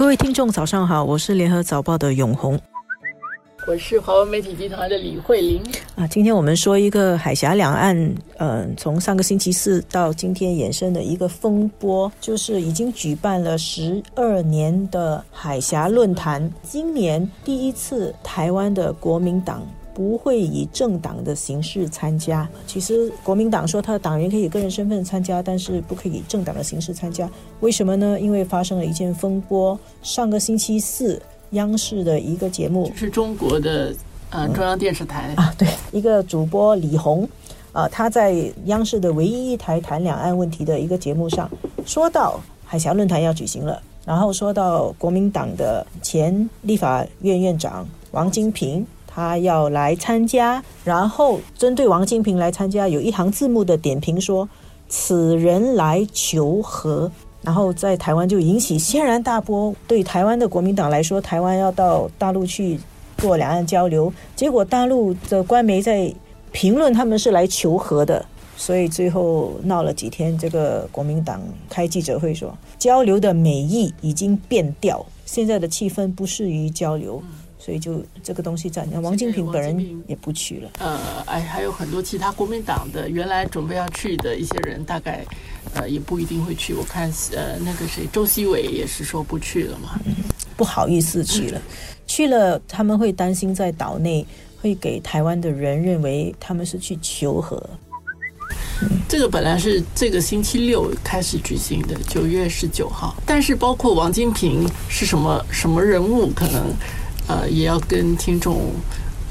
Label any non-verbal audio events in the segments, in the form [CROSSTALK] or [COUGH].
各位听众，早上好，我是联合早报的永红。我是华文媒体集团的李慧玲啊。今天我们说一个海峡两岸，呃，从上个星期四到今天衍生的一个风波，就是已经举办了十二年的海峡论坛，今年第一次台湾的国民党。不会以政党的形式参加。其实国民党说他的党员可以以个人身份参加，但是不可以以政党的形式参加。为什么呢？因为发生了一件风波。上个星期四，央视的一个节目是中国的呃中央电视台啊，对，一个主播李红啊，他在央视的唯一一台谈两岸问题的一个节目上，说到海峡论坛要举行了，然后说到国民党的前立法院院长王金平。他要来参加，然后针对王金平来参加，有一行字幕的点评说：“此人来求和。”然后在台湾就引起轩然大波。对台湾的国民党来说，台湾要到大陆去做两岸交流，结果大陆的官媒在评论他们是来求和的，所以最后闹了几天。这个国民党开记者会说，交流的美意已经变调，现在的气氛不适于交流。所以就这个东西在，王金平本人也不去了。呃，哎，还有很多其他国民党的原来准备要去的一些人，大概呃也不一定会去。我看呃那个谁，周锡伟也是说不去了嘛，不好意思去了。[LAUGHS] 去了他们会担心在岛内会给台湾的人认为他们是去求和。这个本来是这个星期六开始举行的，九月十九号。但是包括王金平是什么什么人物，可能。呃，也要跟听众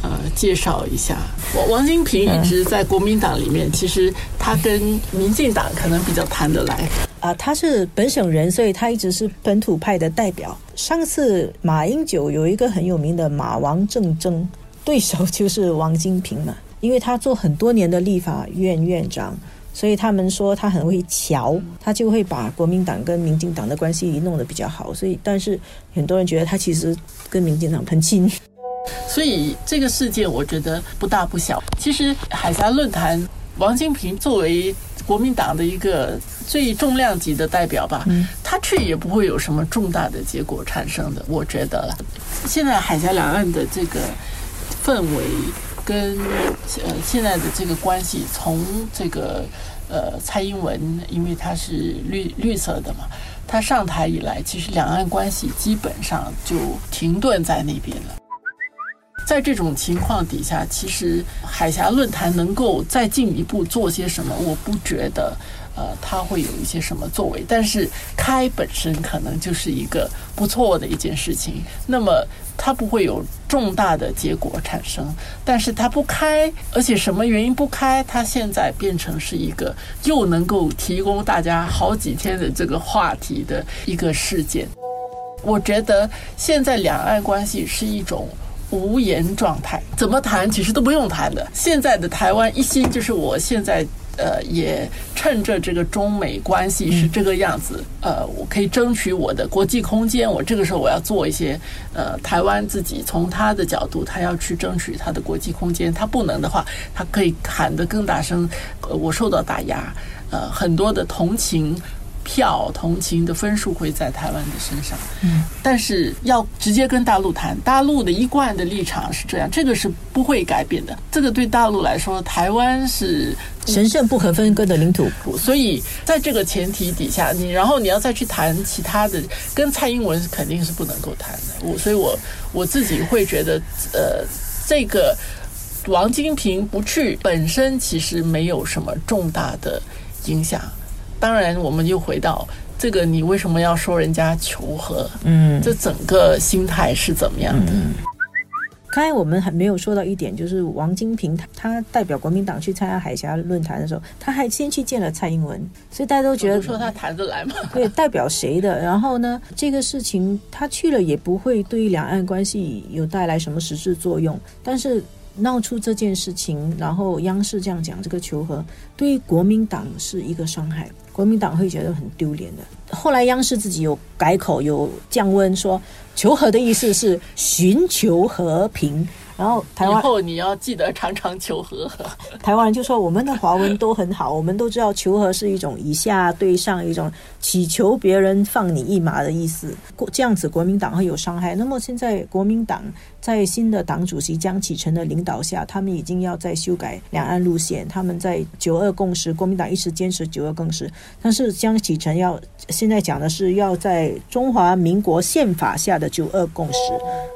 呃介绍一下，王王金平一直在国民党里面，其实他跟民进党可能比较谈得来啊。他是本省人，所以他一直是本土派的代表。上次马英九有一个很有名的马王政争，对手 [LAUGHS] 就是王金平嘛，因为他做很多年的立法院院长。所以他们说他很会瞧，他就会把国民党跟民进党的关系弄得比较好。所以，但是很多人觉得他其实跟民进党很亲。所以这个事件我觉得不大不小。其实海峡论坛，王金平作为国民党的一个最重量级的代表吧，他去也不会有什么重大的结果产生的。我觉得，现在海峡两岸的这个氛围。跟呃现在的这个关系，从这个呃蔡英文，因为他是绿绿色的嘛，他上台以来，其实两岸关系基本上就停顿在那边了。在这种情况底下，其实海峡论坛能够再进一步做些什么，我不觉得。呃，他会有一些什么作为？但是开本身可能就是一个不错的一件事情。那么他不会有重大的结果产生，但是它不开，而且什么原因不开？它现在变成是一个又能够提供大家好几天的这个话题的一个事件。我觉得现在两岸关系是一种无言状态，怎么谈其实都不用谈的。现在的台湾一心就是我现在。呃，也趁着这个中美关系是这个样子，呃，我可以争取我的国际空间。我这个时候我要做一些，呃，台湾自己从他的角度，他要去争取他的国际空间。他不能的话，他可以喊得更大声。呃我受到打压，呃，很多的同情。票同情的分数会在台湾的身上，嗯，但是要直接跟大陆谈，大陆的一贯的立场是这样，这个是不会改变的。这个对大陆来说，台湾是神圣不可分割的领土，所以在这个前提底下，你然后你要再去谈其他的，跟蔡英文肯定是不能够谈的。我所以，我我自己会觉得，呃，这个王金平不去本身其实没有什么重大的影响。当然，我们又回到这个，你为什么要说人家求和？嗯，这整个心态是怎么样的？刚才我们还没有说到一点，就是王金平他他代表国民党去参加海峡论坛的时候，他还先去见了蔡英文，所以大家都觉得说他谈得来吗？[LAUGHS] 对，代表谁的？然后呢，这个事情他去了也不会对于两岸关系有带来什么实质作用，但是。闹出这件事情，然后央视这样讲这个求和，对国民党是一个伤害，国民党会觉得很丢脸的。后来央视自己有改口，有降温，说求和的意思是寻求和平，然后台湾以后你要记得常常求和。[LAUGHS] 台湾人就说我们的华文都很好，我们都知道求和是一种以下对上，一种祈求别人放你一马的意思。这样子国民党会有伤害。那么现在国民党在新的党主席江启臣的领导下，他们已经要在修改两岸路线。他们在九二共识，国民党一直坚持九二共识，但是江启臣要现在讲的是要在中华民国宪法下的九二共识。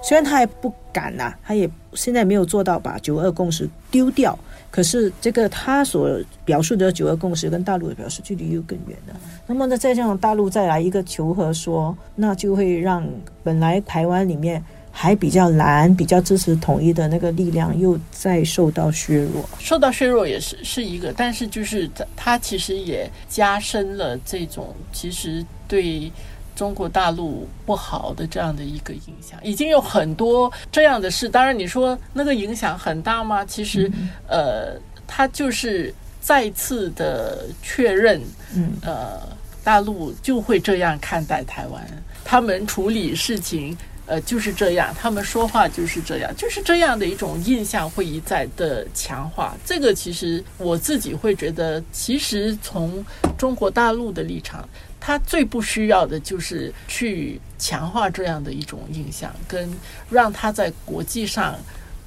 虽然他还不敢呐，他也现在没有做到把九二共识丢掉。可是这个他所表述的九二共识跟大陆的表示距离又更远了。那么呢，再这样大陆再来一个求和说，那就会让本来台湾里面还比较难、比较支持统一的那个力量又再受到削弱。受到削弱也是是一个，但是就是它它其实也加深了这种其实对。中国大陆不好的这样的一个影响，已经有很多这样的事。当然，你说那个影响很大吗？其实，呃，它就是再次的确认，嗯，呃，大陆就会这样看待台湾，他们处理事情，呃，就是这样，他们说话就是这样，就是这样的一种印象会一再的强化。这个其实我自己会觉得，其实从中国大陆的立场。他最不需要的就是去强化这样的一种印象，跟让他在国际上，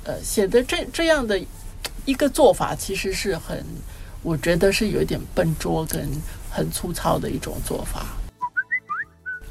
呃，显得这这样的一个做法，其实是很，我觉得是有一点笨拙跟很粗糙的一种做法。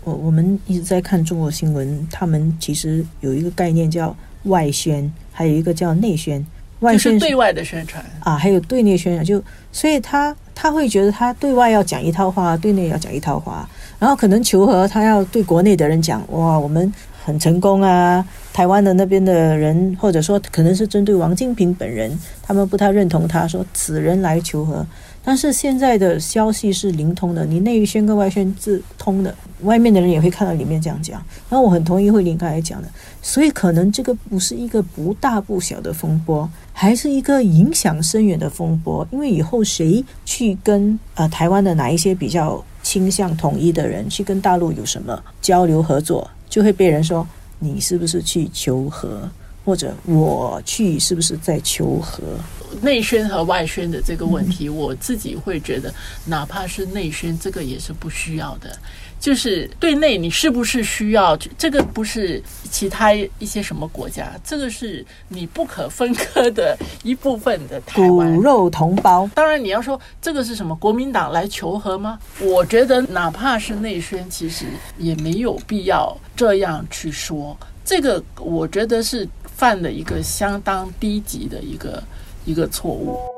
我我们一直在看中国新闻，他们其实有一个概念叫外宣，还有一个叫内宣。外宣对外的宣传啊，还有对内宣传，就所以他。他会觉得他对外要讲一套话，对内要讲一套话，然后可能求和，他要对国内的人讲哇，我们很成功啊。台湾的那边的人，或者说可能是针对王金平本人，他们不太认同他，说此人来求和。但是现在的消息是灵通的，你内宣跟外宣自通的，外面的人也会看到里面这样讲。然后我很同意慧玲刚才讲的，所以可能这个不是一个不大不小的风波。还是一个影响深远的风波，因为以后谁去跟呃台湾的哪一些比较倾向统一的人去跟大陆有什么交流合作，就会被人说你是不是去求和，或者我去是不是在求和？内宣和外宣的这个问题，我自己会觉得，哪怕是内宣，这个也是不需要的。就是对内，你是不是需要这个？不是其他一些什么国家，这个是你不可分割的一部分的台湾骨肉同胞。当然，你要说这个是什么？国民党来求和吗？我觉得，哪怕是内宣，其实也没有必要这样去说。这个，我觉得是犯了一个相当低级的一个一个错误。